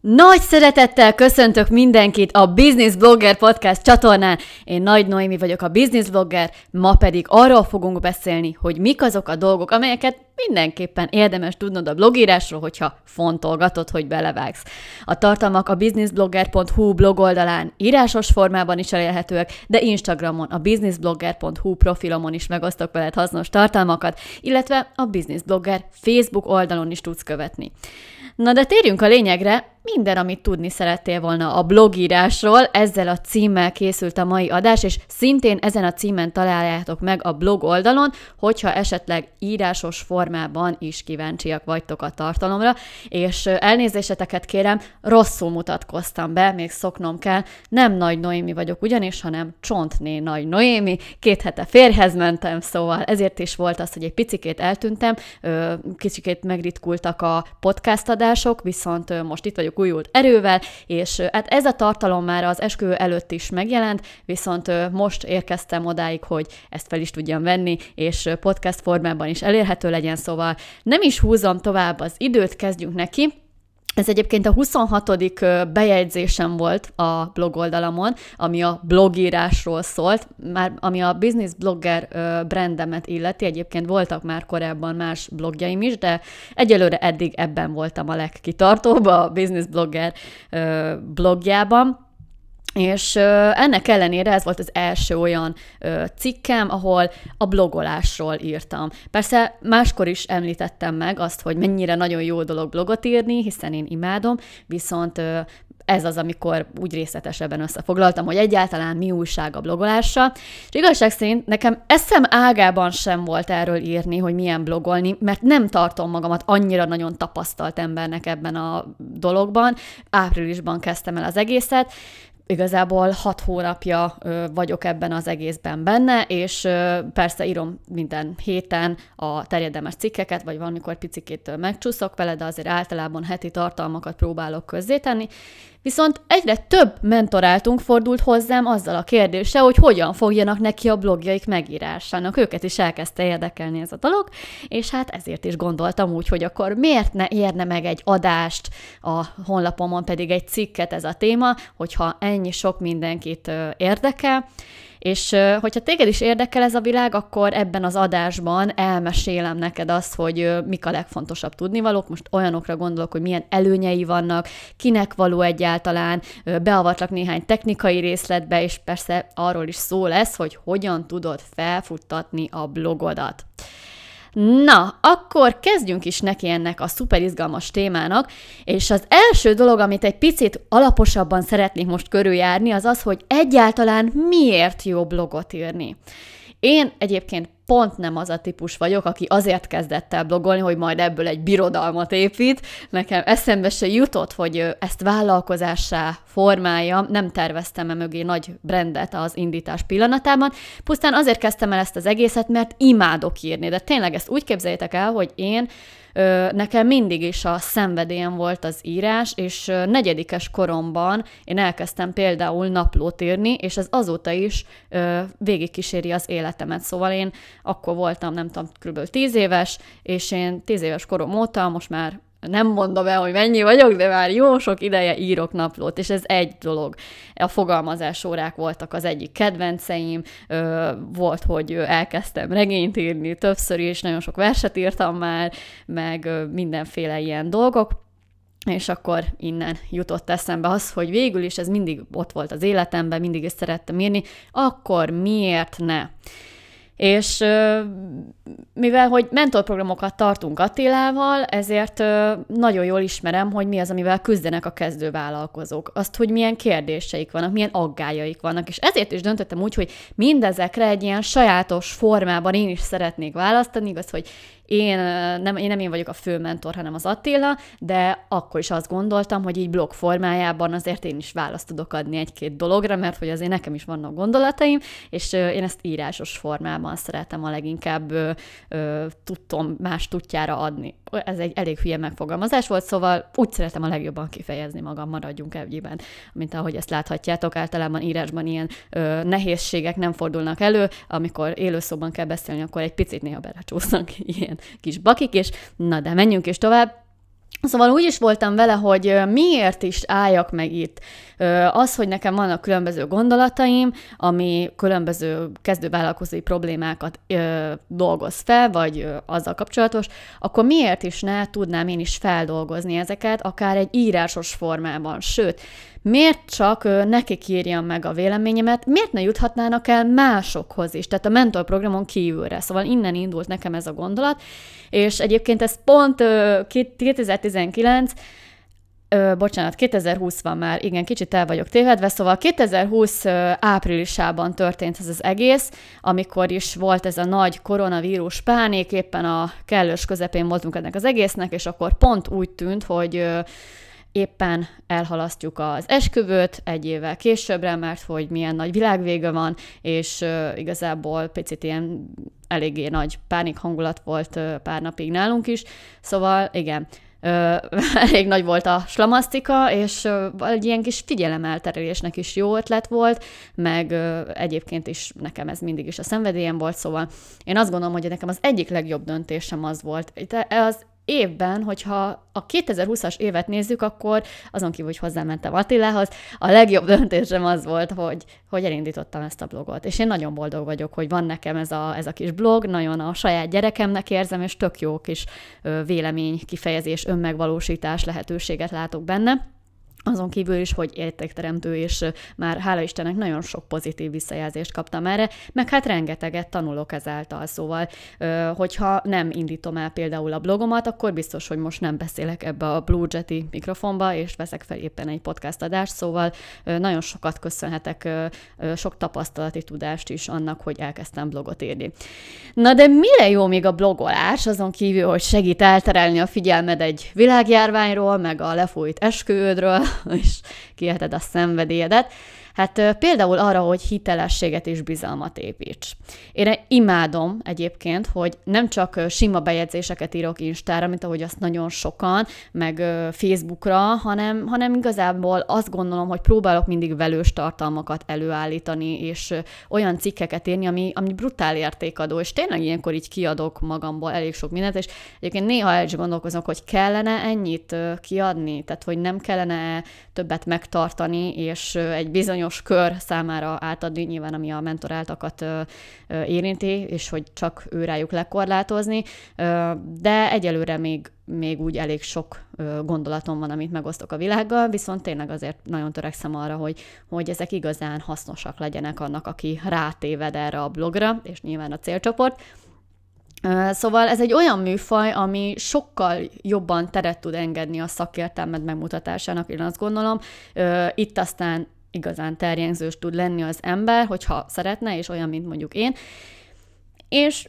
Nagy szeretettel köszöntök mindenkit a Business Blogger Podcast csatornán. Én Nagy Noémi vagyok a Business Blogger, ma pedig arról fogunk beszélni, hogy mik azok a dolgok, amelyeket mindenképpen érdemes tudnod a blogírásról, hogyha fontolgatod, hogy belevágsz. A tartalmak a businessblogger.hu blog oldalán írásos formában is elérhetőek, de Instagramon, a businessblogger.hu profilomon is megosztok veled hasznos tartalmakat, illetve a Business Blogger Facebook oldalon is tudsz követni. Na de térjünk a lényegre, minden, amit tudni szerettél volna a blogírásról, ezzel a címmel készült a mai adás, és szintén ezen a címen találjátok meg a blog oldalon, hogyha esetleg írásos formában is kíváncsiak vagytok a tartalomra, és elnézéseteket kérem, rosszul mutatkoztam be, még szoknom kell, nem Nagy Noémi vagyok ugyanis, hanem Csontné Nagy Noémi, két hete férhez mentem, szóval ezért is volt az, hogy egy picikét eltűntem, kicsikét megritkultak a podcast adások, viszont most itt vagyok vagyok újult erővel, és hát ez a tartalom már az eskü előtt is megjelent, viszont most érkeztem odáig, hogy ezt fel is tudjam venni, és podcast formában is elérhető legyen, szóval nem is húzom tovább az időt, kezdjünk neki. Ez egyébként a 26. bejegyzésem volt a blog oldalamon, ami a blogírásról szólt, már ami a business blogger brandemet illeti, egyébként voltak már korábban más blogjaim is, de egyelőre eddig ebben voltam a legkitartóbb a business blogger blogjában. És ennek ellenére ez volt az első olyan cikkem, ahol a blogolásról írtam. Persze máskor is említettem meg azt, hogy mennyire nagyon jó dolog blogot írni, hiszen én imádom, viszont ez az, amikor úgy részletesebben összefoglaltam, hogy egyáltalán mi újság a blogolással. És igazság szerint nekem eszem ágában sem volt erről írni, hogy milyen blogolni, mert nem tartom magamat annyira nagyon tapasztalt embernek ebben a dologban. Áprilisban kezdtem el az egészet, igazából hat hónapja vagyok ebben az egészben benne, és persze írom minden héten a terjedelmes cikkeket, vagy valamikor picikét megcsúszok vele, de azért általában heti tartalmakat próbálok közzétenni, Viszont egyre több mentoráltunk fordult hozzám azzal a kérdéssel, hogy hogyan fogjanak neki a blogjaik megírásának. Őket is elkezdte érdekelni ez a dolog, és hát ezért is gondoltam úgy, hogy akkor miért ne érne meg egy adást, a honlapomon pedig egy cikket ez a téma, hogyha ennyi sok mindenkit érdekel. És hogyha téged is érdekel ez a világ, akkor ebben az adásban elmesélem neked azt, hogy mik a legfontosabb tudnivalók. Most olyanokra gondolok, hogy milyen előnyei vannak, kinek való egyáltalán, beavatlak néhány technikai részletbe, és persze arról is szó lesz, hogy hogyan tudod felfuttatni a blogodat. Na, akkor kezdjünk is neki ennek a szuper izgalmas témának, és az első dolog, amit egy picit alaposabban szeretnék most körüljárni, az az, hogy egyáltalán miért jó blogot írni. Én egyébként pont nem az a típus vagyok, aki azért kezdett el blogolni, hogy majd ebből egy birodalmat épít. Nekem eszembe se jutott, hogy ezt vállalkozássá formája, nem terveztem e mögé nagy brendet az indítás pillanatában. Pusztán azért kezdtem el ezt az egészet, mert imádok írni, de tényleg ezt úgy képzeljétek el, hogy én Nekem mindig is a szenvedélyem volt az írás, és negyedikes koromban én elkezdtem például naplót írni, és ez azóta is végigkíséri az életemet. Szóval én akkor voltam, nem tudom, kb. 10 éves, és én 10 éves korom óta, most már nem mondom el, hogy mennyi vagyok, de már jó sok ideje írok naplót, és ez egy dolog. A fogalmazás órák voltak az egyik kedvenceim, volt, hogy elkezdtem regényt írni többször is, nagyon sok verset írtam már, meg mindenféle ilyen dolgok, és akkor innen jutott eszembe az, hogy végül is ez mindig ott volt az életemben, mindig is szerettem írni, akkor miért ne? És mivel, hogy mentorprogramokat tartunk Attilával, ezért nagyon jól ismerem, hogy mi az, amivel küzdenek a kezdővállalkozók. Azt, hogy milyen kérdéseik vannak, milyen aggájaik vannak. És ezért is döntöttem úgy, hogy mindezekre egy ilyen sajátos formában én is szeretnék választani, igaz, hogy én nem, én nem én vagyok a fő mentor, hanem az Attila, de akkor is azt gondoltam, hogy így blog formájában azért én is választ tudok adni egy-két dologra, mert hogy azért nekem is vannak gondolataim, és én ezt írásos formában szeretem a leginkább tudtom más tudjára adni. Ez egy elég hülye megfogalmazás volt, szóval úgy szeretem a legjobban kifejezni magam, maradjunk ebben, mint ahogy ezt láthatjátok, általában írásban ilyen ö, nehézségek nem fordulnak elő, amikor élőszóban kell beszélni, akkor egy picit néha belecsúsznak ilyen kis bakik, és na de menjünk is tovább. Szóval úgy is voltam vele, hogy miért is álljak meg itt. Az, hogy nekem vannak különböző gondolataim, ami különböző kezdővállalkozói problémákat dolgoz fel, vagy azzal kapcsolatos, akkor miért is ne tudnám én is feldolgozni ezeket, akár egy írásos formában. Sőt, miért csak nekik írjam meg a véleményemet, miért ne juthatnának el másokhoz is, tehát a mentorprogramon kívülre. Szóval innen indult nekem ez a gondolat, és egyébként ez pont 2019 Ö, bocsánat, 2020 van már, igen, kicsit el vagyok tévedve, szóval 2020 ö, áprilisában történt ez az egész, amikor is volt ez a nagy koronavírus pánik, éppen a kellős közepén voltunk ennek az egésznek, és akkor pont úgy tűnt, hogy ö, éppen elhalasztjuk az esküvőt egy évvel későbbre, mert hogy milyen nagy világvége van, és uh, igazából picit ilyen eléggé nagy pánik hangulat volt uh, pár napig nálunk is, szóval igen, uh, elég nagy volt a slamasztika, és uh, egy ilyen kis figyelemelterelésnek is jó ötlet volt, meg uh, egyébként is nekem ez mindig is a szenvedélyem volt, szóval én azt gondolom, hogy nekem az egyik legjobb döntésem az volt. Az évben, hogyha a 2020-as évet nézzük, akkor azon kívül, hogy hozzámentem Attilához, a legjobb döntésem az volt, hogy, hogy elindítottam ezt a blogot. És én nagyon boldog vagyok, hogy van nekem ez a, ez a kis blog, nagyon a saját gyerekemnek érzem, és tök jó kis vélemény, kifejezés, önmegvalósítás lehetőséget látok benne azon kívül is, hogy értékteremtő, és már hála Istennek nagyon sok pozitív visszajelzést kaptam erre, meg hát rengeteget tanulok ezáltal, szóval, hogyha nem indítom el például a blogomat, akkor biztos, hogy most nem beszélek ebbe a Blue Jetty mikrofonba, és veszek fel éppen egy podcast adást, szóval nagyon sokat köszönhetek, sok tapasztalati tudást is annak, hogy elkezdtem blogot írni. Na de mire jó még a blogolás, azon kívül, hogy segít elterelni a figyelmed egy világjárványról, meg a lefújt esküvődről, és kiheted a szenvedélyedet. Hát például arra, hogy hitelességet és bizalmat építs. Én imádom egyébként, hogy nem csak sima bejegyzéseket írok Instára, mint ahogy azt nagyon sokan, meg Facebookra, hanem, hanem igazából azt gondolom, hogy próbálok mindig velős tartalmakat előállítani, és olyan cikkeket írni, ami, ami brutál értékadó, és tényleg ilyenkor így kiadok magamból elég sok mindent, és egyébként néha el is gondolkozok, hogy kellene ennyit kiadni, tehát hogy nem kellene többet megtartani, és egy bizonyos kör számára átadni, nyilván ami a mentoráltakat érinti, és hogy csak ő rájuk lekorlátozni, de egyelőre még, még úgy elég sok gondolatom van, amit megosztok a világgal, viszont tényleg azért nagyon törekszem arra, hogy, hogy ezek igazán hasznosak legyenek annak, aki rátéved erre a blogra, és nyilván a célcsoport, Szóval ez egy olyan műfaj, ami sokkal jobban teret tud engedni a szakértelmed megmutatásának, én azt gondolom. Itt aztán igazán terjengzős tud lenni az ember, hogyha szeretne, és olyan, mint mondjuk én. És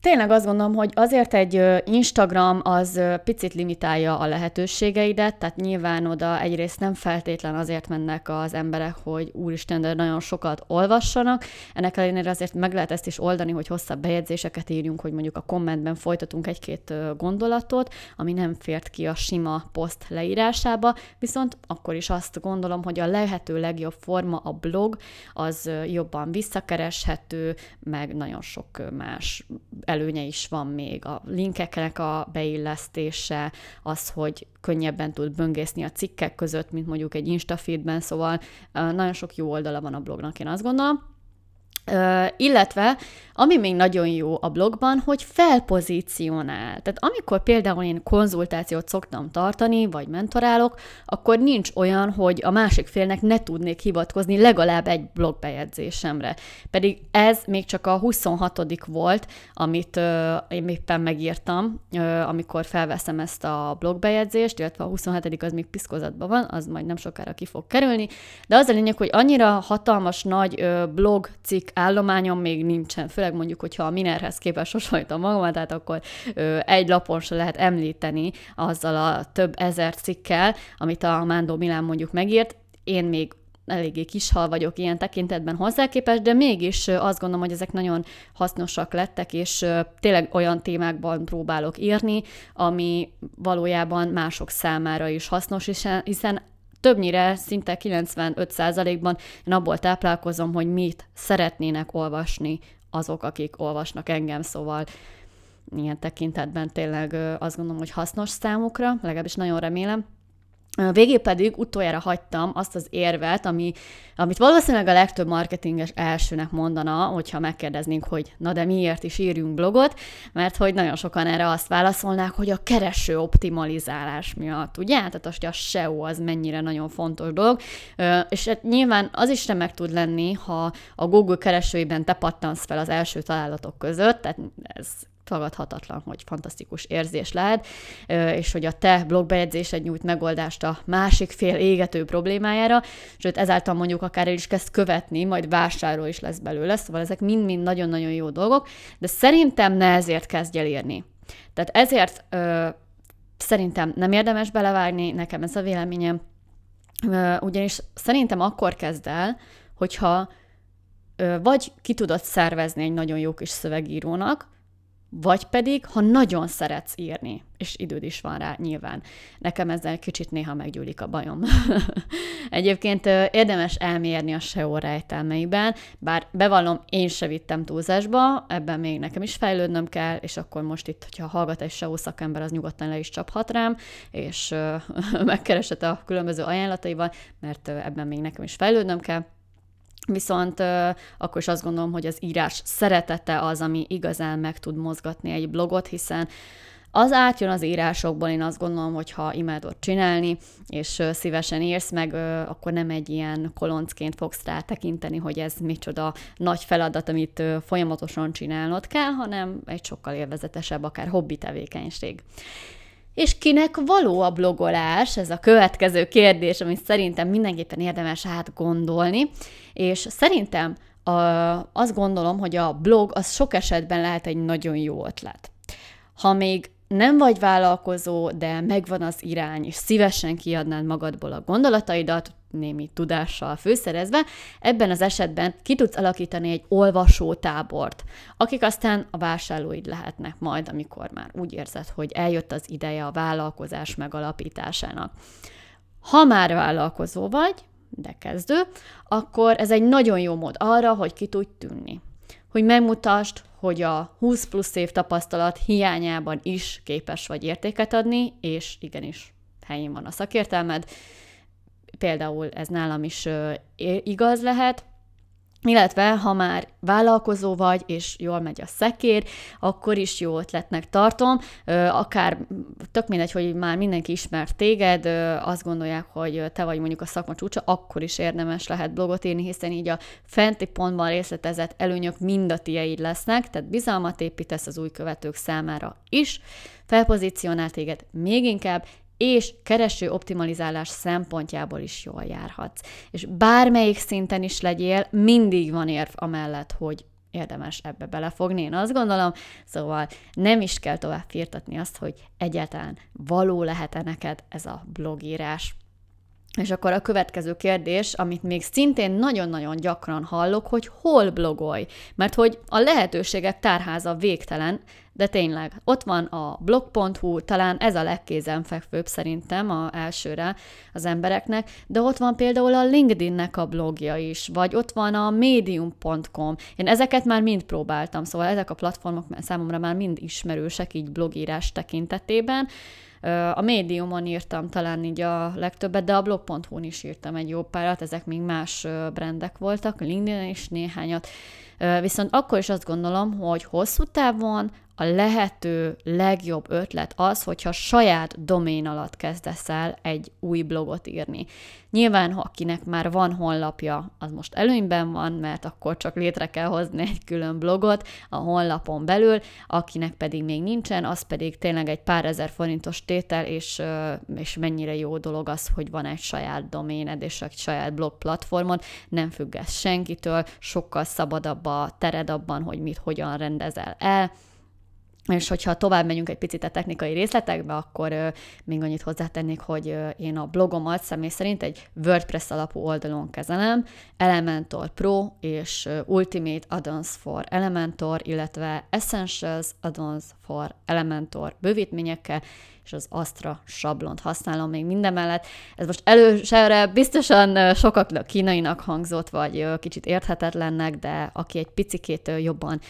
tényleg azt gondolom, hogy azért egy Instagram az picit limitálja a lehetőségeidet, tehát nyilván oda egyrészt nem feltétlen azért mennek az emberek, hogy úristen, de nagyon sokat olvassanak, ennek ellenére azért meg lehet ezt is oldani, hogy hosszabb bejegyzéseket írjunk, hogy mondjuk a kommentben folytatunk egy-két gondolatot, ami nem fért ki a sima poszt leírásába, viszont akkor is azt gondolom, hogy a lehető legjobb forma a blog, az jobban visszakereshető, meg nagyon sok más előnye is van még. A linkeknek a beillesztése, az, hogy könnyebben tud böngészni a cikkek között, mint mondjuk egy Instafeedben, szóval nagyon sok jó oldala van a blognak, én azt gondolom. Illetve, ami még nagyon jó a blogban, hogy felpozícionál. Tehát amikor például én konzultációt szoktam tartani, vagy mentorálok, akkor nincs olyan, hogy a másik félnek ne tudnék hivatkozni legalább egy blogbejegyzésemre. Pedig ez még csak a 26 volt, amit uh, én éppen megírtam, uh, amikor felveszem ezt a blogbejegyzést, illetve a 27 az még piszkozatban van, az majd nem sokára ki fog kerülni, de az a lényeg, hogy annyira hatalmas nagy uh, blog cikk állományom még nincsen, főleg mondjuk, hogyha a Minerhez képest hasonlítom magamat, tehát akkor ö, egy lapon se lehet említeni azzal a több ezer cikkel, amit a Mándó Milán mondjuk megírt, én még eléggé kishal vagyok ilyen tekintetben hozzá képest, de mégis azt gondolom, hogy ezek nagyon hasznosak lettek, és tényleg olyan témákban próbálok írni, ami valójában mások számára is hasznos, hiszen többnyire, szinte 95%-ban én abból táplálkozom, hogy mit szeretnének olvasni azok, akik olvasnak engem, szóval ilyen tekintetben tényleg azt gondolom, hogy hasznos számukra, legalábbis nagyon remélem. Végül pedig utoljára hagytam azt az érvet, ami, amit valószínűleg a legtöbb marketinges elsőnek mondana, hogyha megkérdeznénk, hogy na de miért is írjunk blogot, mert hogy nagyon sokan erre azt válaszolnák, hogy a kereső optimalizálás miatt, ugye? Tehát az, hogy a SEO az mennyire nagyon fontos dolog, és hát nyilván az is remek tud lenni, ha a Google keresőiben te pattansz fel az első találatok között, tehát ez tagadhatatlan, hogy fantasztikus érzés lehet, és hogy a te blogbejegyzésed nyújt megoldást a másik fél égető problémájára, sőt ezáltal mondjuk akár el is kezd követni, majd vásárló is lesz belőle, szóval ezek mind-mind nagyon-nagyon jó dolgok, de szerintem ne ezért kezdj el írni. Tehát ezért ö, szerintem nem érdemes belevágni, nekem ez a véleményem, ö, ugyanis szerintem akkor kezd el, hogyha ö, vagy ki tudod szervezni egy nagyon jó kis szövegírónak, vagy pedig, ha nagyon szeretsz írni, és időd is van rá, nyilván. Nekem ezzel kicsit néha meggyúlik a bajom. Egyébként érdemes elmérni a SEO rejtelmeiben, bár bevallom, én se vittem túlzásba, ebben még nekem is fejlődnöm kell, és akkor most itt, hogyha hallgat egy SEO szakember, az nyugodtan le is csaphat rám, és megkeresett a különböző ajánlataival, mert ebben még nekem is fejlődnöm kell. Viszont uh, akkor is azt gondolom, hogy az írás szeretete az, ami igazán meg tud mozgatni egy blogot, hiszen az átjön az írásokból, én azt gondolom, hogy ha imádod csinálni, és szívesen írsz meg, akkor nem egy ilyen koloncként fogsz rá tekinteni, hogy ez micsoda nagy feladat, amit folyamatosan csinálnod kell, hanem egy sokkal élvezetesebb, akár hobbi tevékenység. És kinek való a blogolás? Ez a következő kérdés, amit szerintem mindenképpen érdemes átgondolni. És szerintem a, azt gondolom, hogy a blog az sok esetben lehet egy nagyon jó ötlet. Ha még nem vagy vállalkozó, de megvan az irány, és szívesen kiadnád magadból a gondolataidat, némi tudással főszerezve, ebben az esetben ki tudsz alakítani egy olvasótábort, akik aztán a vásárlóid lehetnek majd, amikor már úgy érzed, hogy eljött az ideje a vállalkozás megalapításának. Ha már vállalkozó vagy, de kezdő, akkor ez egy nagyon jó mód arra, hogy ki tudj tűnni. Hogy megmutasd, hogy a 20 plusz év tapasztalat hiányában is képes vagy értéket adni, és igenis helyén van a szakértelmed, például ez nálam is igaz lehet, illetve, ha már vállalkozó vagy, és jól megy a szekér, akkor is jó ötletnek tartom. Akár tök mindegy, hogy már mindenki ismer téged, azt gondolják, hogy te vagy mondjuk a szakma csúcsa, akkor is érdemes lehet blogot írni, hiszen így a fenti pontban részletezett előnyök mind a tieid lesznek, tehát bizalmat építesz az új követők számára is, felpozícionál téged még inkább, és kereső optimalizálás szempontjából is jól járhatsz. És bármelyik szinten is legyél, mindig van érv amellett, hogy érdemes ebbe belefogni, én azt gondolom, szóval nem is kell tovább firtatni azt, hogy egyáltalán való lehet-e neked ez a blogírás. És akkor a következő kérdés, amit még szintén nagyon-nagyon gyakran hallok, hogy hol blogolj. Mert hogy a lehetőségek tárháza végtelen, de tényleg, ott van a blog.hu, talán ez a legkézenfekvőbb szerintem a elsőre az embereknek, de ott van például a LinkedInnek a blogja is, vagy ott van a medium.com. Én ezeket már mind próbáltam, szóval ezek a platformok számomra már mind ismerősek így blogírás tekintetében, a médiumon írtam talán így a legtöbbet, de a blog.hu-n is írtam egy jó párat, ezek még más brendek voltak, LinkedIn is néhányat. Viszont akkor is azt gondolom, hogy hosszú távon a lehető legjobb ötlet az, hogyha saját domén alatt kezdesz el egy új blogot írni. Nyilván, ha akinek már van honlapja, az most előnyben van, mert akkor csak létre kell hozni egy külön blogot a honlapon belül, akinek pedig még nincsen, az pedig tényleg egy pár ezer forintos tétel, és, és mennyire jó dolog az, hogy van egy saját doméned és egy saját blog platformod, nem függesz senkitől, sokkal szabadabb a tered abban, hogy mit hogyan rendezel el, és hogyha tovább megyünk egy picit a technikai részletekbe, akkor még annyit hozzátennék, hogy én a blogomat személy szerint egy WordPress alapú oldalon kezelem, Elementor Pro és Ultimate Addons for Elementor, illetve Essentials Addons for Elementor bővítményekkel, és az Astra sablont használom még minden mellett. Ez most elősere biztosan sokaknak kínainak hangzott, vagy kicsit érthetetlennek, de aki egy picikét jobban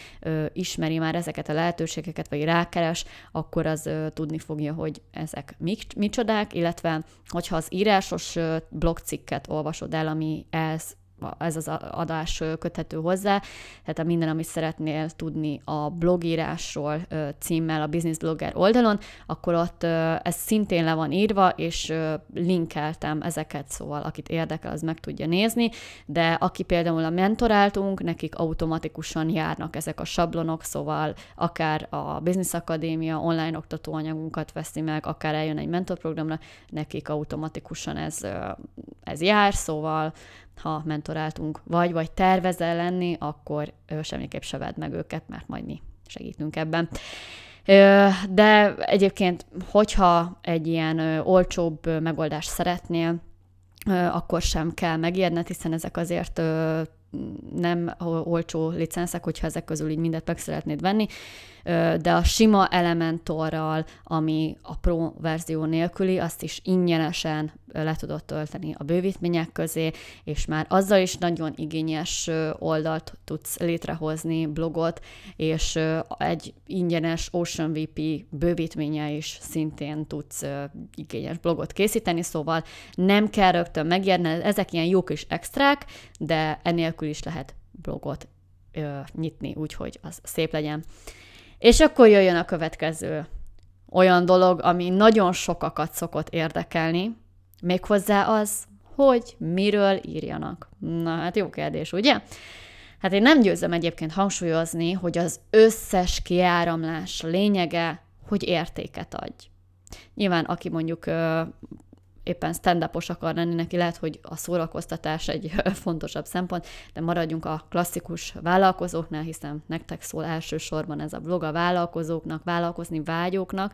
ismeri már ezeket a lehetőségeket, vagy rákeres, akkor az tudni fogja, hogy ezek mik, micsodák, illetve hogyha az írásos blogcikket olvasod el, ami ez ez az adás köthető hozzá, tehát a minden, amit szeretnél tudni a blogírásról címmel a Business Blogger oldalon, akkor ott ez szintén le van írva, és linkeltem ezeket, szóval akit érdekel, az meg tudja nézni, de aki például a mentoráltunk, nekik automatikusan járnak ezek a sablonok, szóval akár a Business Akadémia online oktatóanyagunkat veszi meg, akár eljön egy mentorprogramra, nekik automatikusan ez, ez jár, szóval ha mentoráltunk vagy, vagy tervezel lenni, akkor semmiképp se vedd meg őket, mert majd mi segítünk ebben. De egyébként, hogyha egy ilyen olcsóbb megoldást szeretnél, akkor sem kell megijedned, hiszen ezek azért nem olcsó licenszek, hogyha ezek közül így mindet meg szeretnéd venni, de a sima Elementorral, ami a Pro verzió nélküli, azt is ingyenesen le tudod tölteni a bővítmények közé, és már azzal is nagyon igényes oldalt tudsz létrehozni, blogot, és egy ingyenes OceanVP bővítménye is szintén tudsz igényes blogot készíteni, szóval nem kell rögtön megérni, ezek ilyen jó kis extrák, de enélkül is lehet blogot nyitni, úgyhogy az szép legyen. És akkor jöjjön a következő olyan dolog, ami nagyon sokakat szokott érdekelni, méghozzá az, hogy miről írjanak. Na hát jó kérdés, ugye? Hát én nem győzem egyébként hangsúlyozni, hogy az összes kiáramlás lényege, hogy értéket adj. Nyilván, aki mondjuk éppen stand akar lenni, neki lehet, hogy a szórakoztatás egy fontosabb szempont, de maradjunk a klasszikus vállalkozóknál, hiszen nektek szól elsősorban ez a blog a vállalkozóknak, vállalkozni vágyóknak,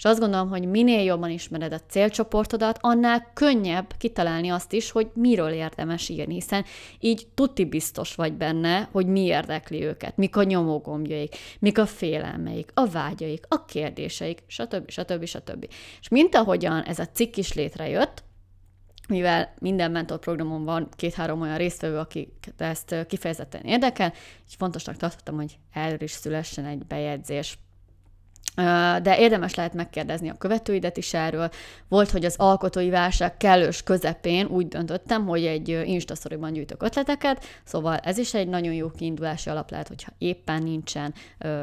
és azt gondolom, hogy minél jobban ismered a célcsoportodat, annál könnyebb kitalálni azt is, hogy miről érdemes írni, hiszen így tuti biztos vagy benne, hogy mi érdekli őket, mik a nyomógombjaik, mik a félelmeik, a vágyaik, a kérdéseik, stb. stb. stb. És mint ahogyan ez a cikk is létrejött, mivel minden mentorprogramon van két-három olyan résztvevő, akik ezt kifejezetten érdekel, és fontosnak tartottam, hogy erről is szülessen egy bejegyzés de érdemes lehet megkérdezni a követőidet is erről. Volt, hogy az alkotói válság kellős közepén úgy döntöttem, hogy egy Instastoryban gyűjtök ötleteket, szóval ez is egy nagyon jó kiindulási alap lehet, hogyha éppen nincsen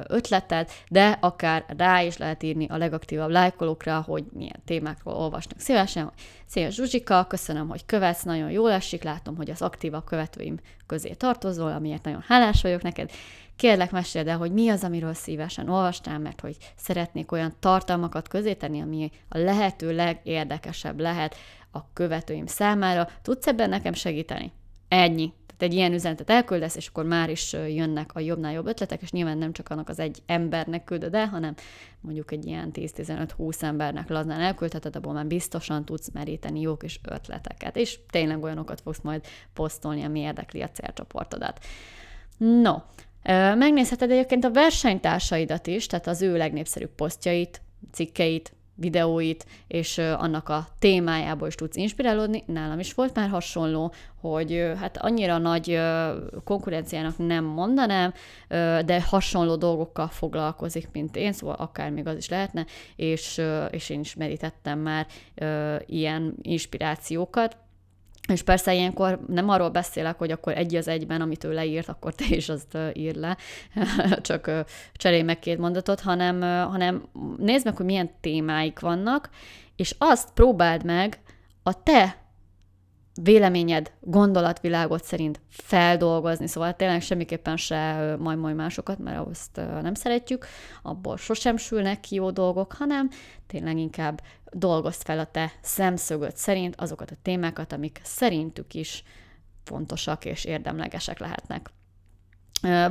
ötleted, de akár rá is lehet írni a legaktívabb lájkolókra, hogy milyen témákról olvasnak szívesen. Szia Zsuzsika, köszönöm, hogy követsz, nagyon jól esik, látom, hogy az aktívabb követőim közé tartozol, amiért nagyon hálás vagyok neked, Kérlek, meséld el, hogy mi az, amiről szívesen olvastál, mert hogy szeretnék olyan tartalmakat közé tenni, ami a lehető legérdekesebb lehet a követőim számára. Tudsz ebben nekem segíteni? Ennyi. Tehát egy ilyen üzenetet elküldesz, és akkor már is jönnek a jobbnál jobb ötletek, és nyilván nem csak annak az egy embernek küldöd el, hanem mondjuk egy ilyen 10-15-20 embernek lazán elküldheted, abból már biztosan tudsz meríteni jó kis ötleteket, és tényleg olyanokat fogsz majd posztolni, ami érdekli a célcsoportodat. No, Megnézheted egyébként a versenytársaidat is, tehát az ő legnépszerűbb posztjait, cikkeit, videóit, és annak a témájából is tudsz inspirálódni. Nálam is volt már hasonló, hogy hát annyira nagy konkurenciának nem mondanám, de hasonló dolgokkal foglalkozik, mint én, szóval akár még az is lehetne, és, és én is merítettem már ilyen inspirációkat, és persze ilyenkor nem arról beszélek, hogy akkor egy az egyben, amit ő leírt, akkor te is azt ír le, csak cserélj meg két mondatot, hanem, hanem nézd meg, hogy milyen témáik vannak, és azt próbáld meg a te véleményed, gondolatvilágot szerint feldolgozni, szóval tényleg semmiképpen se majd majd másokat, mert azt nem szeretjük, abból sosem sülnek ki jó dolgok, hanem tényleg inkább dolgozd fel a te szemszögöd szerint azokat a témákat, amik szerintük is fontosak és érdemlegesek lehetnek.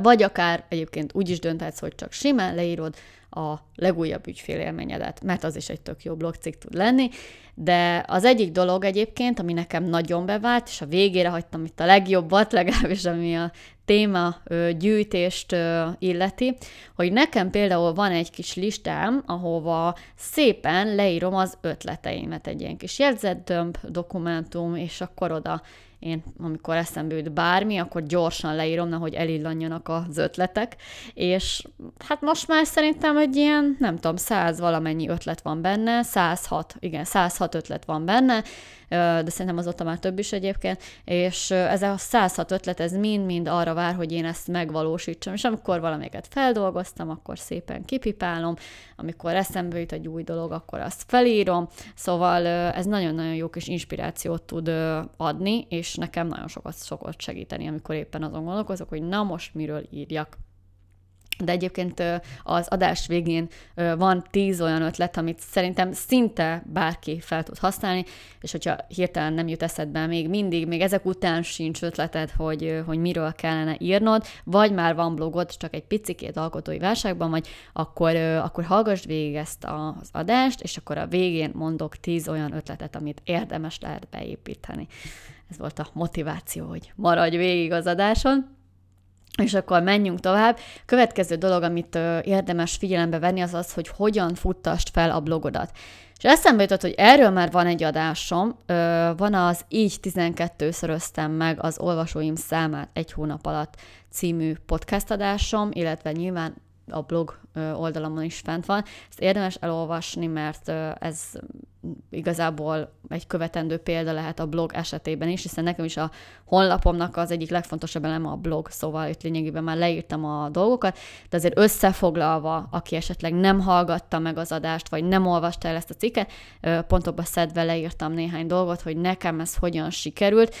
Vagy akár egyébként úgy is dönthetsz, hogy csak simán leírod a legújabb ügyfélélményedet, mert az is egy tök jó blogcikk tud lenni, de az egyik dolog egyébként, ami nekem nagyon bevált, és a végére hagytam itt a legjobbat, legalábbis ami a téma gyűjtést illeti, hogy nekem például van egy kis listám, ahova szépen leírom az ötleteimet, egy ilyen kis jegyzetdömb dokumentum, és akkor oda én amikor eszembe jut bármi, akkor gyorsan leírom, hogy elillanjanak az ötletek, és hát most már szerintem egy ilyen, nem tudom, száz valamennyi ötlet van benne, 106, igen, 106 ötlet van benne, de szerintem azóta már több is egyébként, és ez a 106 ötlet, ez mind-mind arra vár, hogy én ezt megvalósítsam, és amikor valamiket feldolgoztam, akkor szépen kipipálom, amikor eszembe jut egy új dolog, akkor azt felírom, szóval ez nagyon-nagyon jó kis inspirációt tud adni, és nekem nagyon sokat szokott segíteni, amikor éppen azon gondolkozok, hogy na most miről írjak. De egyébként az adás végén van tíz olyan ötlet, amit szerintem szinte bárki fel tud használni, és hogyha hirtelen nem jut eszedbe még mindig, még ezek után sincs ötleted, hogy, hogy miről kellene írnod, vagy már van blogod, csak egy picikét alkotói válságban vagy, akkor, akkor hallgass végig ezt az adást, és akkor a végén mondok tíz olyan ötletet, amit érdemes lehet beépíteni. Ez volt a motiváció, hogy maradj végig az adáson. És akkor menjünk tovább. Következő dolog, amit ö, érdemes figyelembe venni, az az, hogy hogyan futtast fel a blogodat. És eszembe jutott, hogy erről már van egy adásom, ö, van az Így 12-szöröztem meg az olvasóim számát egy hónap alatt című podcast adásom, illetve nyilván a blog oldalamon is fent van. Ezt érdemes elolvasni, mert ez igazából egy követendő példa lehet a blog esetében is, hiszen nekem is a honlapomnak az egyik legfontosabb eleme a blog, szóval itt lényegében már leírtam a dolgokat, de azért összefoglalva, aki esetleg nem hallgatta meg az adást, vagy nem olvasta el ezt a cikket, pontokba szedve leírtam néhány dolgot, hogy nekem ez hogyan sikerült,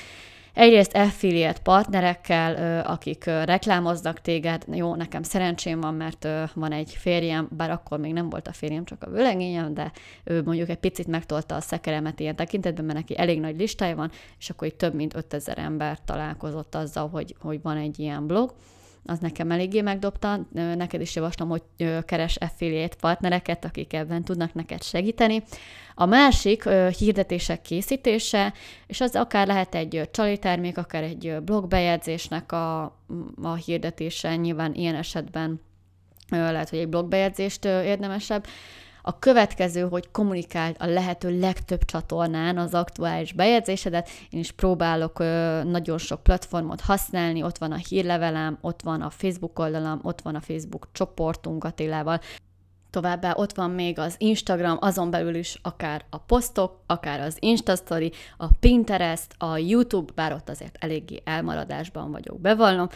Egyrészt affiliate partnerekkel, akik reklámoznak téged, jó, nekem szerencsém van, mert van egy férjem, bár akkor még nem volt a férjem, csak a vőlegényem, de ő mondjuk egy picit megtolta a szekeremet ilyen tekintetben, mert neki elég nagy listája van, és akkor itt több mint 5000 ember találkozott azzal, hogy, hogy van egy ilyen blog az nekem eléggé megdobta. Neked is javaslom, hogy keres affiliate partnereket, akik ebben tudnak neked segíteni. A másik hirdetések készítése, és az akár lehet egy csali termék, akár egy blogbejegyzésnek a, a hirdetése, nyilván ilyen esetben lehet, hogy egy blogbejegyzést érdemesebb. A következő, hogy kommunikáld a lehető legtöbb csatornán az aktuális bejegyzésedet. Én is próbálok ö, nagyon sok platformot használni, ott van a hírlevelem, ott van a Facebook oldalam, ott van a Facebook csoportunk Attilával, Továbbá ott van még az Instagram, azon belül is akár a posztok, akár az Instastory, a Pinterest, a YouTube, bár ott azért eléggé elmaradásban vagyok, bevallom.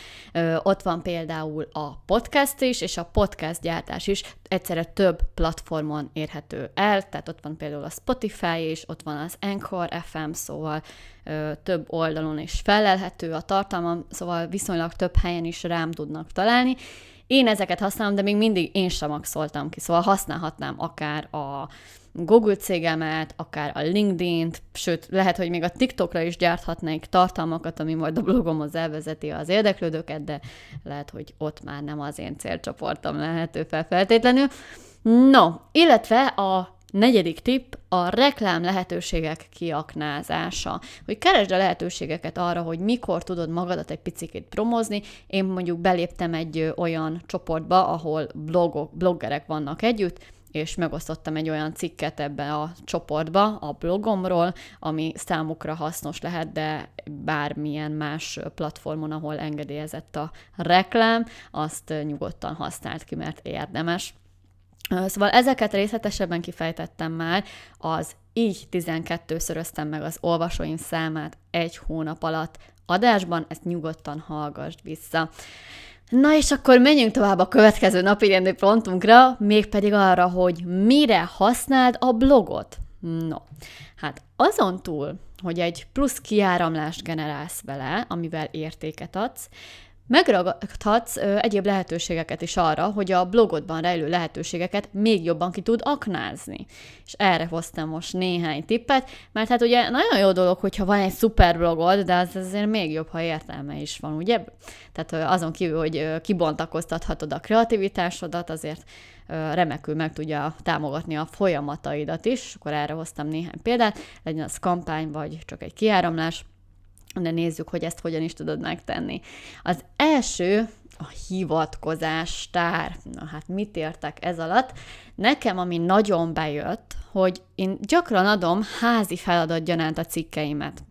Ott van például a podcast is, és a podcast gyártás is egyszerre több platformon érhető el, tehát ott van például a Spotify is, ott van az Anchor FM, szóval több oldalon is felelhető a tartalmam, szóval viszonylag több helyen is rám tudnak találni, én ezeket használom, de még mindig én sem maxoltam ki, szóval használhatnám akár a Google cégemet, akár a LinkedIn-t, sőt, lehet, hogy még a TikTokra is gyárthatnék tartalmakat, ami majd a blogomhoz elvezeti az érdeklődőket, de lehet, hogy ott már nem az én célcsoportom lehető fel feltétlenül. No, illetve a Negyedik tipp a reklám lehetőségek kiaknázása. Hogy keresd a lehetőségeket arra, hogy mikor tudod magadat egy picit promozni. Én mondjuk beléptem egy olyan csoportba, ahol blogok, bloggerek vannak együtt, és megosztottam egy olyan cikket ebbe a csoportba, a blogomról, ami számukra hasznos lehet, de bármilyen más platformon, ahol engedélyezett a reklám, azt nyugodtan használt ki, mert érdemes. Szóval ezeket részletesebben kifejtettem már, az így 12-szöröztem meg az olvasóim számát egy hónap alatt adásban, ezt nyugodtan hallgassd vissza. Na és akkor menjünk tovább a következő napi rendi pontunkra, mégpedig arra, hogy mire használd a blogot. No, hát azon túl, hogy egy plusz kiáramlást generálsz vele, amivel értéket adsz, Megragadhatsz ö, egyéb lehetőségeket is arra, hogy a blogodban rejlő lehetőségeket még jobban ki tud aknázni. És erre hoztam most néhány tippet, mert hát ugye nagyon jó dolog, hogyha van egy szuper blogod, de az azért még jobb, ha értelme is van, ugye? Tehát ö, azon kívül, hogy ö, kibontakoztathatod a kreativitásodat, azért remekül meg tudja támogatni a folyamataidat is, akkor erre hoztam néhány példát, legyen az kampány, vagy csak egy kiáramlás, de nézzük, hogy ezt hogyan is tudod megtenni. Az első a hivatkozás tár. Na hát mit értek ez alatt? Nekem, ami nagyon bejött, hogy én gyakran adom házi feladat gyanánt a cikkeimet.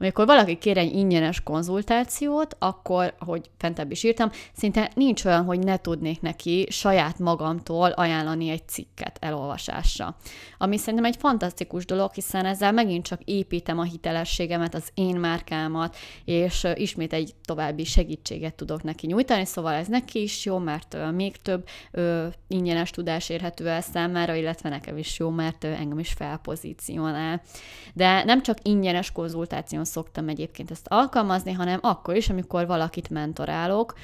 Amikor valaki kér egy ingyenes konzultációt, akkor, ahogy fentebb is írtam, szinte nincs olyan, hogy ne tudnék neki saját magamtól ajánlani egy cikket elolvasásra. Ami szerintem egy fantasztikus dolog, hiszen ezzel megint csak építem a hitelességemet, az én márkámat, és ismét egy további segítséget tudok neki nyújtani, szóval ez neki is jó, mert még több ingyenes tudás érhető el számára, illetve nekem is jó, mert engem is felpozícionál. De nem csak ingyenes konzultáción szoktam egyébként ezt alkalmazni, hanem akkor is, amikor valakit mentorálok,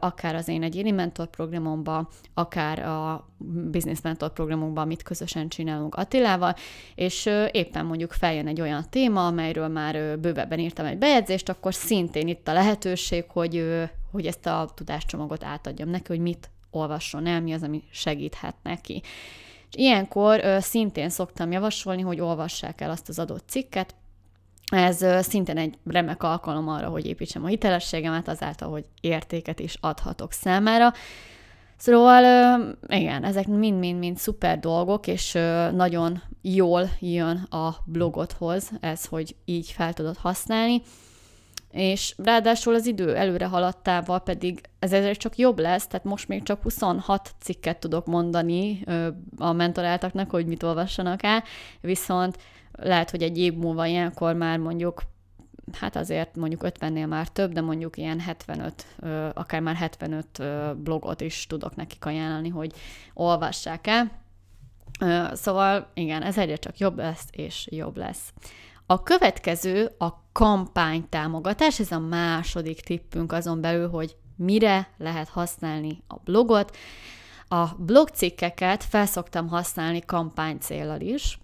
akár az én egyéni mentor programomban, akár a business mentor programunkban, amit közösen csinálunk Attilával, és éppen mondjuk feljön egy olyan téma, amelyről már bővebben írtam egy bejegyzést, akkor szintén itt a lehetőség, hogy, hogy ezt a tudáscsomagot átadjam neki, hogy mit olvasson el, mi az, ami segíthet neki. És ilyenkor szintén szoktam javasolni, hogy olvassák el azt az adott cikket, ez szintén egy remek alkalom arra, hogy építsem a hitelességemet, azáltal, hogy értéket is adhatok számára. Szóval igen, ezek mind-mind-mind szuper dolgok, és nagyon jól jön a blogodhoz ez, hogy így fel tudod használni és ráadásul az idő előre haladtával pedig ez ezért csak jobb lesz, tehát most még csak 26 cikket tudok mondani a mentoráltaknak, hogy mit olvassanak el, viszont lehet, hogy egy év múlva ilyenkor már mondjuk hát azért mondjuk 50-nél már több, de mondjuk ilyen 75, akár már 75 blogot is tudok nekik ajánlani, hogy olvassák el. Szóval igen, ez egyre csak jobb lesz, és jobb lesz. A következő a kampánytámogatás, ez a második tippünk azon belül, hogy mire lehet használni a blogot. A blogcikkeket felszoktam használni kampány célral is,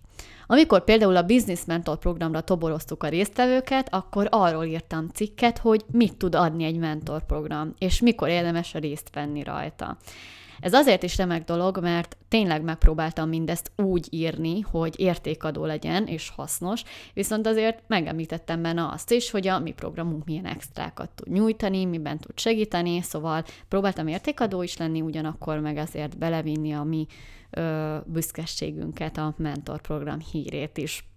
amikor például a Business Mentor programra toboroztuk a résztvevőket, akkor arról írtam cikket, hogy mit tud adni egy mentorprogram, és mikor érdemes részt venni rajta. Ez azért is remek dolog, mert tényleg megpróbáltam mindezt úgy írni, hogy értékadó legyen és hasznos, viszont azért megemlítettem benne azt is, hogy a mi programunk milyen extrákat tud nyújtani, miben tud segíteni, szóval próbáltam értékadó is lenni, ugyanakkor meg azért belevinni a mi ö, büszkeségünket, a mentorprogram hírét is.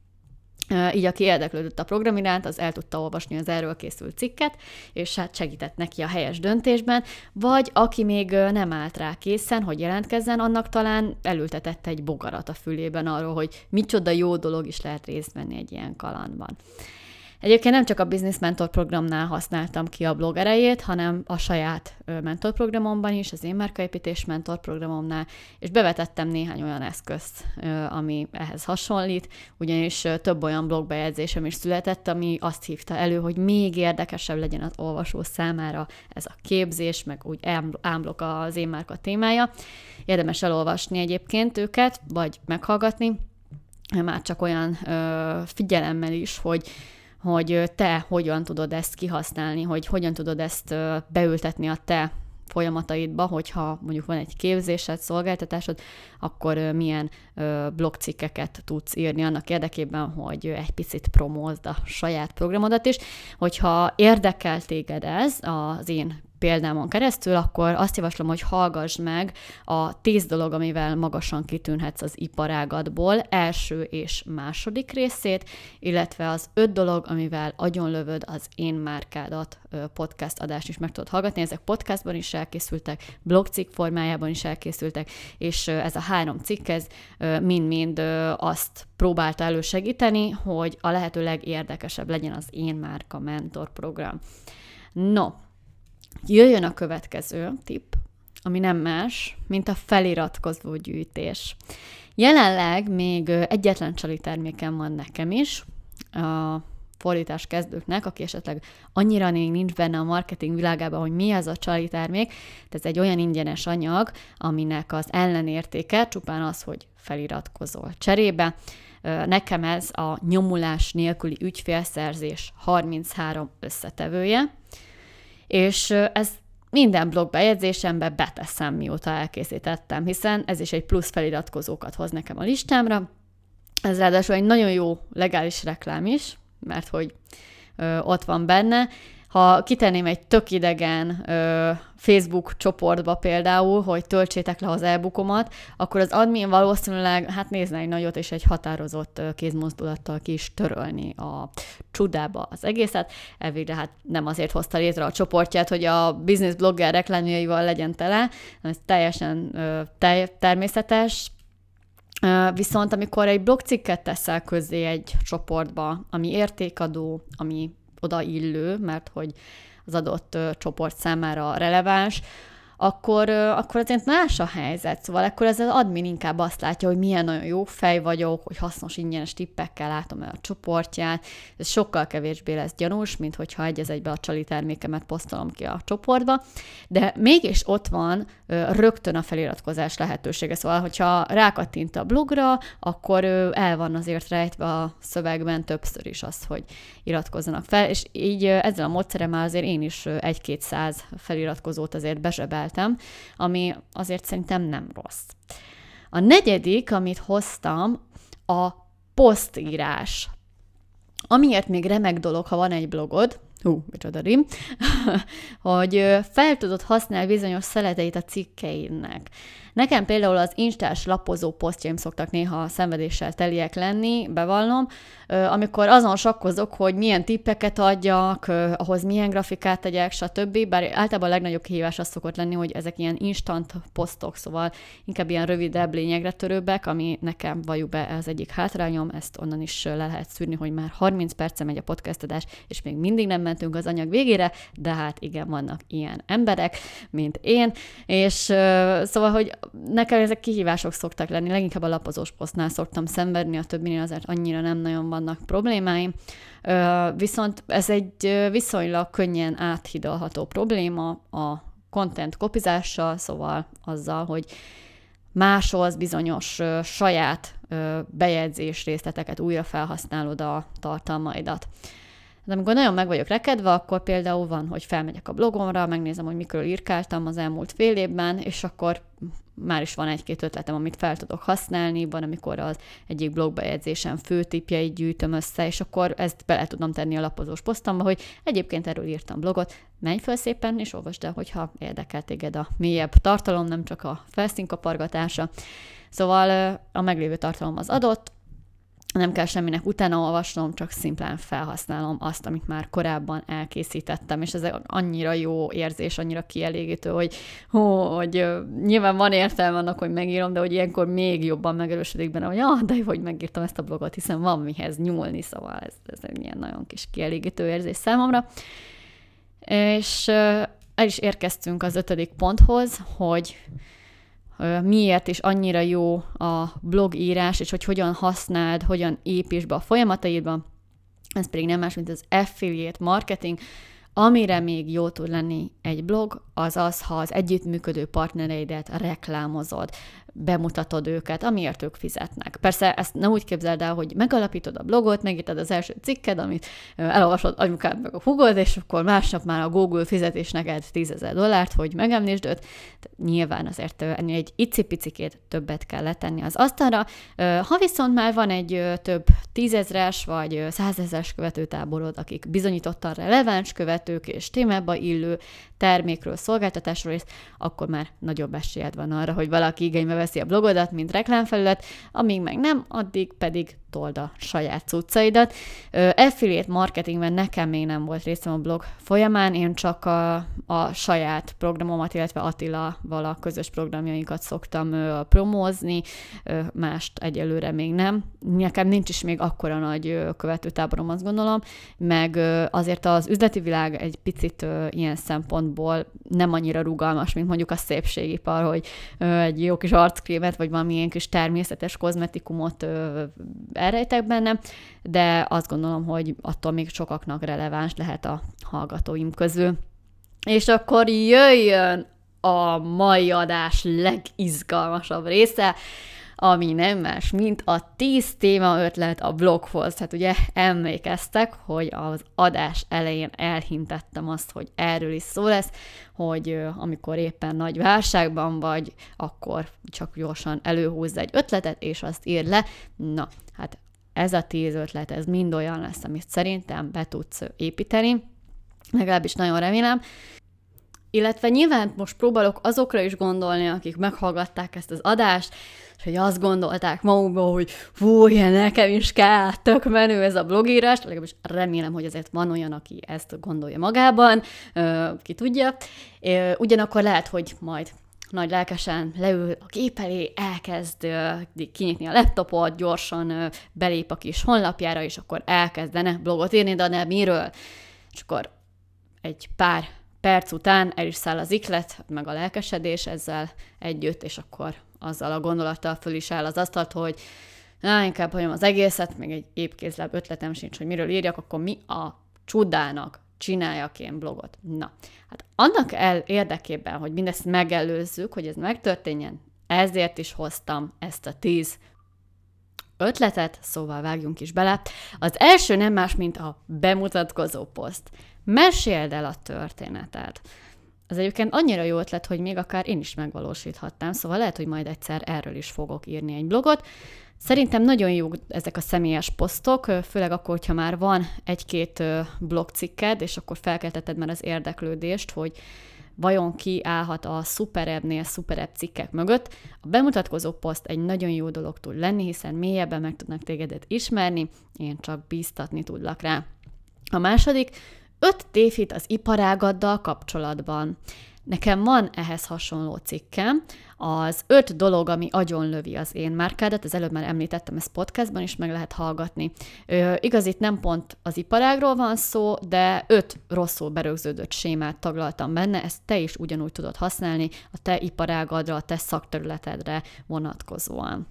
Így aki érdeklődött a program iránt, az el tudta olvasni az erről készült cikket, és hát segített neki a helyes döntésben, vagy aki még nem állt rá készen, hogy jelentkezzen, annak talán elültetette egy bogarat a fülében arról, hogy micsoda jó dolog is lehet részt venni egy ilyen kalandban. Egyébként nem csak a Business Mentor programnál használtam ki a blog erejét, hanem a saját mentorprogramomban is, az én márkaépítés mentorprogramomnál, és bevetettem néhány olyan eszközt, ami ehhez hasonlít, ugyanis több olyan blogbejegyzésem is született, ami azt hívta elő, hogy még érdekesebb legyen az olvasó számára ez a képzés, meg úgy ámblok az én márka témája. Érdemes elolvasni egyébként őket, vagy meghallgatni, már csak olyan ö, figyelemmel is, hogy hogy te hogyan tudod ezt kihasználni, hogy hogyan tudod ezt beültetni a te folyamataidba, hogyha mondjuk van egy képzésed, szolgáltatásod, akkor milyen blogcikkeket tudsz írni annak érdekében, hogy egy picit promózd a saját programodat is. Hogyha érdekel téged ez, az én példámon keresztül, akkor azt javaslom, hogy hallgass meg a tíz dolog, amivel magasan kitűnhetsz az iparágadból, első és második részét, illetve az öt dolog, amivel agyonlövöd az én márkádat podcast adást is meg tudod hallgatni. Ezek podcastban is elkészültek, blogcikk formájában is elkészültek, és ez a három cikk, ez mind-mind azt próbálta elősegíteni, hogy a lehető legérdekesebb legyen az én márka mentor program. No, Jöjjön a következő tipp, ami nem más, mint a feliratkozó gyűjtés. Jelenleg még egyetlen csali termékem van nekem is, a fordítás kezdőknek, aki esetleg annyira még nincs benne a marketing világában, hogy mi az a csali termék, de ez egy olyan ingyenes anyag, aminek az ellenértéke csupán az, hogy feliratkozol cserébe. Nekem ez a nyomulás nélküli ügyfélszerzés 33 összetevője, és ez minden blog bejegyzésembe beteszem, mióta elkészítettem, hiszen ez is egy plusz feliratkozókat hoz nekem a listámra. Ez ráadásul egy nagyon jó legális reklám is, mert hogy ö, ott van benne. Ha kitenném egy tök idegen ö, Facebook csoportba például, hogy töltsétek le az e-bookomat, akkor az admin valószínűleg, hát nézne egy nagyot, és egy határozott kézmozdulattal ki is törölni a csudába az egészet. Elvégre hát nem azért hozta létre a csoportját, hogy a business blogger reklámjaival legyen tele, ez teljesen ö, tej, természetes, Viszont amikor egy blogcikket teszel közzé egy csoportba, ami értékadó, ami odaillő, mert hogy az adott csoport számára releváns, akkor, akkor azért más a helyzet. Szóval akkor ez az admin inkább azt látja, hogy milyen nagyon jó fej vagyok, hogy hasznos ingyenes tippekkel látom el a csoportját. Ez sokkal kevésbé lesz gyanús, mint hogyha egy az egybe a csali termékemet posztolom ki a csoportba. De mégis ott van rögtön a feliratkozás lehetősége. Szóval, hogyha rákattint a blogra, akkor el van azért rejtve a szövegben többször is az, hogy iratkozzanak fel, és így ezzel a módszeremmel azért én is egy-két száz feliratkozót azért bezsebel találtam, ami azért szerintem nem rossz. A negyedik, amit hoztam, a posztírás. Amiért még remek dolog, ha van egy blogod, hú, micsoda rim, hogy fel tudod használni bizonyos szeleteit a cikkeidnek. Nekem például az instás lapozó posztjaim szoktak néha szenvedéssel teliek lenni, bevallom, amikor azon sakkozok, hogy milyen tippeket adjak, ahhoz milyen grafikát tegyek, stb. Bár általában a legnagyobb kihívás az szokott lenni, hogy ezek ilyen instant posztok, szóval inkább ilyen rövidebb, lényegre törőbbek, ami nekem valljuk be az egyik hátrányom, ezt onnan is le lehet szűrni, hogy már 30 perce megy a podcastadás, és még mindig nem mentünk az anyag végére, de hát igen, vannak ilyen emberek, mint én, és szóval, hogy nekem ezek kihívások szoktak lenni, leginkább a lapozós posztnál szoktam szenvedni, a többinél azért annyira nem nagyon vannak problémáim, viszont ez egy viszonylag könnyen áthidalható probléma a content kopizással, szóval azzal, hogy másolsz bizonyos saját bejegyzés részleteket, újra felhasználod a tartalmaidat. De amikor nagyon meg vagyok rekedve, akkor például van, hogy felmegyek a blogomra, megnézem, hogy mikről írkáltam az elmúlt fél évben, és akkor már is van egy-két ötletem, amit fel tudok használni, van, amikor az egyik blogbejegyzésem főtipjeit gyűjtöm össze, és akkor ezt bele tudom tenni a lapozós posztamba, hogy egyébként erről írtam blogot, menj fel szépen, és olvasd el, hogyha érdekel téged a mélyebb tartalom, nem csak a felszínkapargatása. Szóval a meglévő tartalom az adott, nem kell semminek utána olvasnom, csak szimplán felhasználom azt, amit már korábban elkészítettem, és ez annyira jó érzés, annyira kielégítő, hogy, hó, hogy nyilván van értelme annak, hogy megírom, de hogy ilyenkor még jobban megerősödik benne, hogy ah, de jó, hogy megírtam ezt a blogot, hiszen van mihez nyúlni, szóval ez, ez egy ilyen nagyon kis kielégítő érzés számomra. És el is érkeztünk az ötödik ponthoz, hogy miért is annyira jó a blogírás, és hogy hogyan használd, hogyan építs be a folyamataidba. Ez pedig nem más, mint az affiliate marketing, Amire még jó tud lenni egy blog, az az, ha az együttműködő partnereidet reklámozod, bemutatod őket, amiért ők fizetnek. Persze ezt nem úgy képzeld el, hogy megalapítod a blogot, megírtad az első cikked, amit elolvasod anyukád meg a hugod, és akkor másnap már a Google fizetés neked 10 ezer dollárt, hogy megemlítsd őt. Nyilván azért ennél egy icipicikét többet kell letenni az asztalra. Ha viszont már van egy több tízezres vagy százezres követőtáborod, akik bizonyítottan releváns követők és témába illő termékről, szolgáltatásról, és akkor már nagyobb esélyed van arra, hogy valaki igénybe veszi a blogodat, mint reklámfelület, amíg meg nem, addig pedig told a saját cuccaidat. Affiliate marketingben nekem még nem volt részem a blog folyamán, én csak a, a saját programomat, illetve Attila-val a közös programjainkat szoktam promózni, mást egyelőre még nem. Nekem nincs is még akkora nagy követőtáborom, azt gondolom, meg azért az üzleti világ egy picit ilyen szempontból nem annyira rugalmas, mint mondjuk a szépségipar, hogy egy jó kis arckrémet, vagy valamilyen kis természetes kozmetikumot elrejtek benne, de azt gondolom, hogy attól még sokaknak releváns lehet a hallgatóim közül. És akkor jöjjön a mai adás legizgalmasabb része, ami nem más, mint a 10 téma ötlet a bloghoz. Hát ugye emlékeztek, hogy az adás elején elhintettem azt, hogy erről is szó lesz, hogy amikor éppen nagy válságban vagy, akkor csak gyorsan előhúzz egy ötletet, és azt ír le. Na, hát ez a tíz ötlet, ez mind olyan lesz, amit szerintem be tudsz építeni, legalábbis nagyon remélem, illetve nyilván most próbálok azokra is gondolni, akik meghallgatták ezt az adást, és hogy azt gondolták magukból, hogy fú, ilyen nekem is kell, tök menő ez a blogírás, legalábbis remélem, hogy azért van olyan, aki ezt gondolja magában, ki tudja. Ugyanakkor lehet, hogy majd nagy lelkesen leül a gép elé, elkezd kinyitni a laptopot, gyorsan belép a kis honlapjára, és akkor elkezdene blogot írni, de nem miről. És akkor egy pár perc után el is száll az iklet, meg a lelkesedés ezzel együtt, és akkor azzal a gondolattal föl is áll az asztalt, hogy na, inkább hagyom az egészet, még egy épkézláb ötletem sincs, hogy miről írjak, akkor mi a csudának csináljak én blogot. Na, hát annak el érdekében, hogy mindezt megelőzzük, hogy ez megtörténjen, ezért is hoztam ezt a tíz ötletet, szóval vágjunk is bele. Az első nem más, mint a bemutatkozó poszt. Meséld el a történetet. Az egyébként annyira jó ötlet, hogy még akár én is megvalósíthatnám, szóval lehet, hogy majd egyszer erről is fogok írni egy blogot. Szerintem nagyon jók ezek a személyes posztok, főleg akkor, hogyha már van egy-két blogcikked, és akkor felkelteted már az érdeklődést, hogy vajon ki állhat a szuperebbnél szuperebb cikkek mögött. A bemutatkozó poszt egy nagyon jó dolog tud lenni, hiszen mélyebben meg tudnak tégedet ismerni, én csak bíztatni tudlak rá. A második, öt tévhit az iparágaddal kapcsolatban. Nekem van ehhez hasonló cikkem, az öt dolog, ami agyonlövi az én márkádat, az előbb már említettem, ezt podcastban is meg lehet hallgatni. Ö, igaz, itt nem pont az iparágról van szó, de öt rosszul berögződött sémát taglaltam benne, ezt te is ugyanúgy tudod használni a te iparágadra, a te szakterületedre vonatkozóan.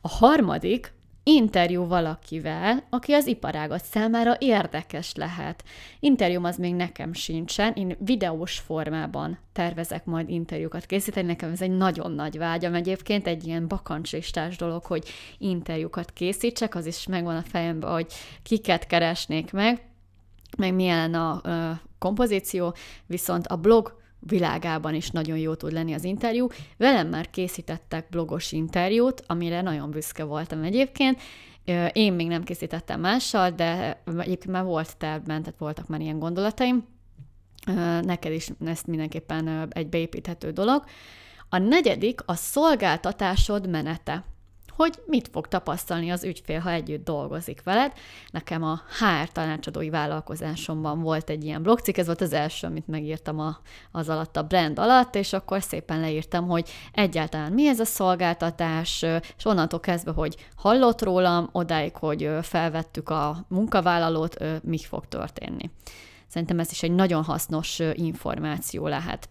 A harmadik, interjú valakivel, aki az iparágat számára érdekes lehet. Interjúm az még nekem sincsen, én videós formában tervezek majd interjúkat készíteni, nekem ez egy nagyon nagy vágyam egyébként, egy ilyen bakancslistás dolog, hogy interjúkat készítsek, az is megvan a fejemben, hogy kiket keresnék meg, meg milyen a ö, kompozíció, viszont a blog világában is nagyon jó tud lenni az interjú. Velem már készítettek blogos interjút, amire nagyon büszke voltam egyébként. Én még nem készítettem mással, de egyébként már volt tervben, tehát voltak már ilyen gondolataim. Neked is ezt mindenképpen egy beépíthető dolog. A negyedik a szolgáltatásod menete hogy mit fog tapasztalni az ügyfél, ha együtt dolgozik veled. Nekem a HR tanácsadói vállalkozásomban volt egy ilyen blogcikk, ez volt az első, amit megírtam a, az alatt a brand alatt, és akkor szépen leírtam, hogy egyáltalán mi ez a szolgáltatás, és onnantól kezdve, hogy hallott rólam, odáig, hogy felvettük a munkavállalót, mi fog történni. Szerintem ez is egy nagyon hasznos információ lehet.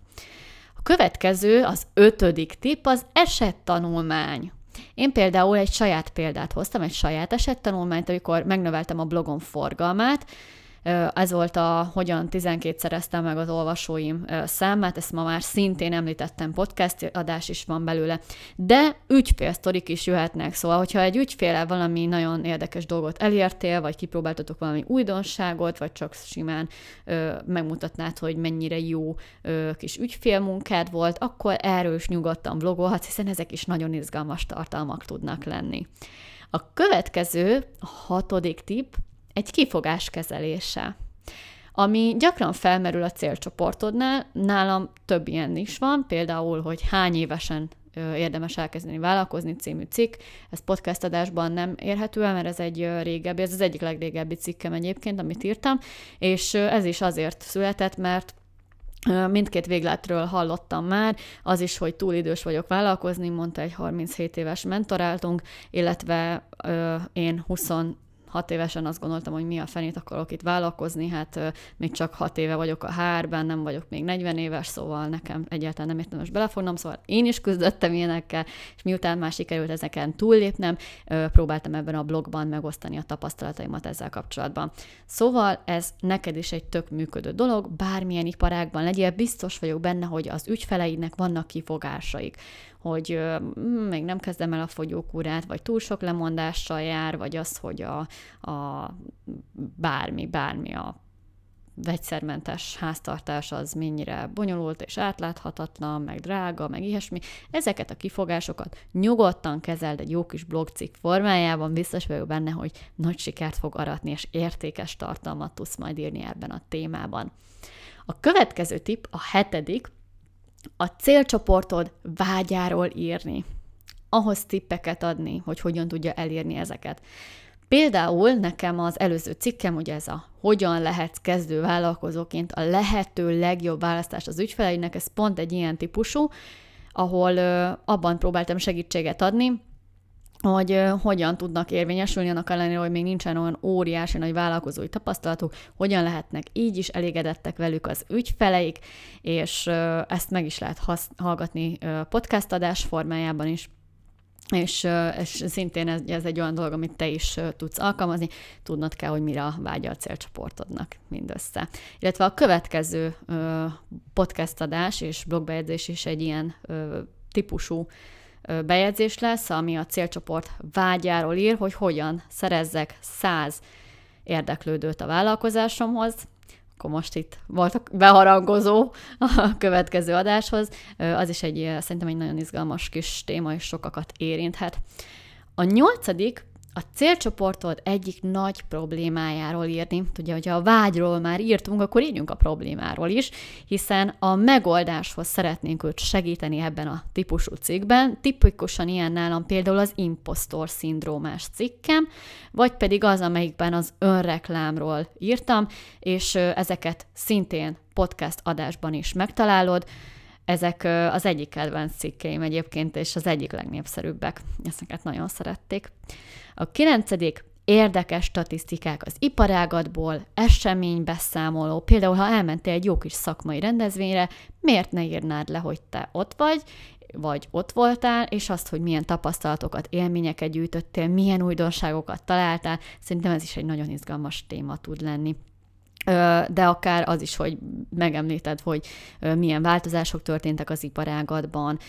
A következő, az ötödik tip, az esettanulmány. Én például egy saját példát hoztam, egy saját esettanulmányt, amikor megnöveltem a blogom forgalmát, ez volt a hogyan 12 szereztem meg az olvasóim számát, ezt ma már szintén említettem, podcast adás is van belőle, de ügyfélsztorik is jöhetnek, szóval, hogyha egy ügyféle valami nagyon érdekes dolgot elértél, vagy kipróbáltatok valami újdonságot, vagy csak simán ö, megmutatnád, hogy mennyire jó ö, kis ügyfélmunkád volt, akkor erről is nyugodtan blogolhatsz, hiszen ezek is nagyon izgalmas tartalmak tudnak lenni. A következő, a hatodik tip, egy kifogás kezelése ami gyakran felmerül a célcsoportodnál, nálam több ilyen is van, például, hogy hány évesen érdemes elkezdeni vállalkozni című cikk. Ez podcast adásban nem érhető el, mert ez egy régebbi, ez az egyik legrégebbi cikkem egyébként, amit írtam, és ez is azért született, mert Mindkét végletről hallottam már, az is, hogy túl idős vagyok vállalkozni, mondta egy 37 éves mentoráltunk, illetve ö, én 20 hat évesen azt gondoltam, hogy mi a fenét akarok itt vállalkozni, hát még csak hat éve vagyok a HR-ben, nem vagyok még 40 éves, szóval nekem egyáltalán nem értem most belefognom, szóval én is küzdöttem ilyenekkel, és miután már sikerült ezeken túllépnem, próbáltam ebben a blogban megosztani a tapasztalataimat ezzel kapcsolatban. Szóval ez neked is egy tök működő dolog, bármilyen iparágban legyél, biztos vagyok benne, hogy az ügyfeleidnek vannak kifogásaik hogy mm, még nem kezdem el a fogyókúrát, vagy túl sok lemondással jár, vagy az, hogy a, a bármi, bármi a vegyszermentes háztartás az mennyire bonyolult és átláthatatlan, meg drága, meg ilyesmi. Ezeket a kifogásokat nyugodtan kezeld egy jó kis blogcikk formájában, biztos vagyok benne, hogy nagy sikert fog aratni, és értékes tartalmat tudsz majd írni ebben a témában. A következő tipp, a hetedik, a célcsoportod vágyáról írni. Ahhoz tippeket adni, hogy hogyan tudja elérni ezeket. Például nekem az előző cikkem, ugye ez a hogyan lehet kezdő vállalkozóként a lehető legjobb választás az ügyfeleinek, ez pont egy ilyen típusú, ahol abban próbáltam segítséget adni, hogy hogyan tudnak érvényesülni, annak ellenére, hogy még nincsen olyan óriási nagy vállalkozói tapasztalatuk, hogyan lehetnek így is elégedettek velük az ügyfeleik, és ezt meg is lehet hasz- hallgatni podcast adás formájában is és, és szintén ez, ez egy olyan dolog, amit te is tudsz alkalmazni, tudnod kell, hogy mire vágya a célcsoportodnak mindössze. Illetve a következő podcast adás és blogbejegyzés is egy ilyen típusú bejegyzés lesz, ami a célcsoport vágyáról ír, hogy hogyan szerezzek száz érdeklődőt a vállalkozásomhoz, akkor most itt voltak beharangozó a következő adáshoz. Az is egy, szerintem egy nagyon izgalmas kis téma, és sokakat érinthet. A nyolcadik a célcsoportod egyik nagy problémájáról írni. Ugye, hogyha a vágyról már írtunk, akkor írjunk a problémáról is, hiszen a megoldáshoz szeretnénk őt segíteni ebben a típusú cikkben. Tipikusan ilyen nálam például az impostor szindrómás cikkem, vagy pedig az, amelyikben az önreklámról írtam, és ezeket szintén podcast adásban is megtalálod. Ezek az egyik kedvenc cikkeim egyébként, és az egyik legnépszerűbbek. Ezeket nagyon szerették. A kilencedik érdekes statisztikák az iparágatból, eseménybeszámoló, például ha elmentél egy jó kis szakmai rendezvényre, miért ne írnád le, hogy te ott vagy, vagy ott voltál, és azt, hogy milyen tapasztalatokat, élményeket gyűjtöttél, milyen újdonságokat találtál, szerintem ez is egy nagyon izgalmas téma tud lenni de akár az is, hogy megemlíted, hogy milyen változások történtek az iparágatban.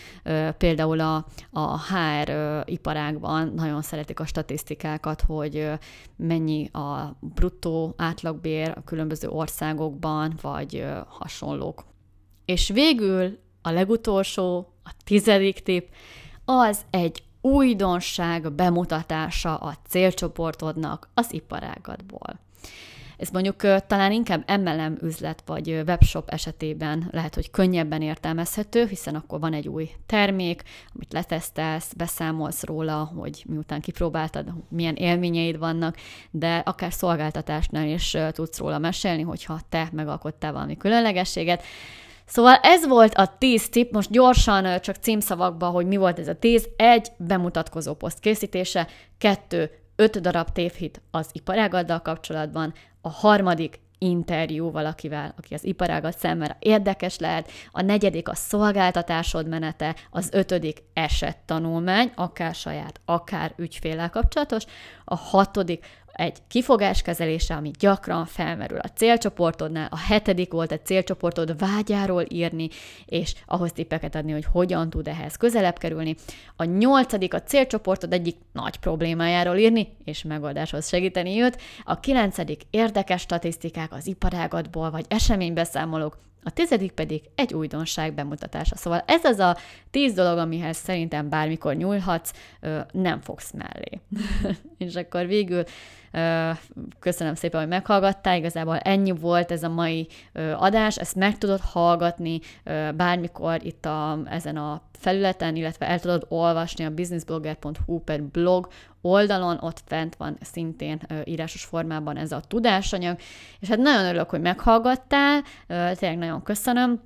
Például a, a HR iparágban nagyon szeretik a statisztikákat, hogy mennyi a bruttó átlagbér a különböző országokban, vagy hasonlók. És végül a legutolsó, a tizedik tipp, az egy újdonság bemutatása a célcsoportodnak az iparágatból. Ez mondjuk talán inkább MLM üzlet vagy webshop esetében lehet, hogy könnyebben értelmezhető, hiszen akkor van egy új termék, amit letesztelsz, beszámolsz róla, hogy miután kipróbáltad, milyen élményeid vannak, de akár szolgáltatásnál is tudsz róla mesélni, hogyha te megalkottál valami különlegességet. Szóval ez volt a 10 tipp, most gyorsan csak címszavakba, hogy mi volt ez a 10. Egy, bemutatkozó poszt készítése, kettő, öt darab tévhit az iparágaddal kapcsolatban, a harmadik interjú valakivel, aki az iparágat számára érdekes lehet, a negyedik a szolgáltatásod menete, az ötödik esettanulmány, akár saját, akár ügyféllel kapcsolatos, a hatodik egy kifogás kezelése, ami gyakran felmerül a célcsoportodnál, a hetedik volt a célcsoportod vágyáról írni, és ahhoz tippeket adni, hogy hogyan tud ehhez közelebb kerülni. A nyolcadik a célcsoportod egyik nagy problémájáról írni, és megoldáshoz segíteni őt. A kilencedik érdekes statisztikák az iparágatból, vagy eseménybeszámolók, a tizedik pedig egy újdonság bemutatása. Szóval ez az a tíz dolog, amihez szerintem bármikor nyúlhatsz, nem fogsz mellé. és akkor végül köszönöm szépen, hogy meghallgattál, igazából ennyi volt ez a mai adás, ezt meg tudod hallgatni bármikor itt a, ezen a felületen, illetve el tudod olvasni a businessblogger.hu per blog oldalon, ott fent van szintén írásos formában ez a tudásanyag, és hát nagyon örülök, hogy meghallgattál, tényleg nagyon köszönöm,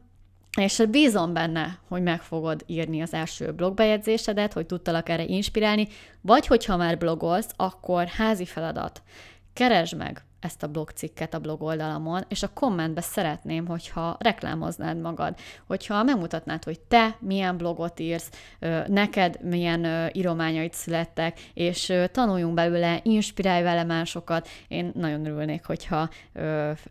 és bízom benne, hogy meg fogod írni az első blogbejegyzésedet, hogy tudtalak erre inspirálni, vagy hogyha már blogolsz, akkor házi feladat. Keresd meg ezt a blogcikket a blog oldalamon, és a kommentbe szeretném, hogyha reklámoznád magad, hogyha megmutatnád, hogy te milyen blogot írsz, neked milyen írományaid születtek, és tanuljunk belőle, inspirálj vele másokat. Én nagyon örülnék, hogyha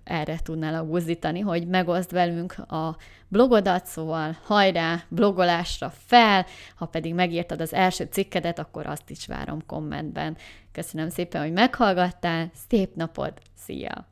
erre tudnál buzdítani, hogy megoszd velünk a blogodat, szóval hajrá, blogolásra fel, ha pedig megírtad az első cikkedet, akkor azt is várom kommentben. Köszönöm szépen, hogy meghallgattál, szép napod, szia!